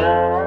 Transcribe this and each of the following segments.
Bye.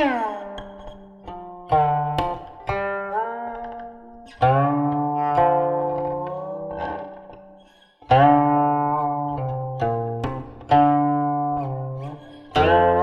Thank uh you. -huh.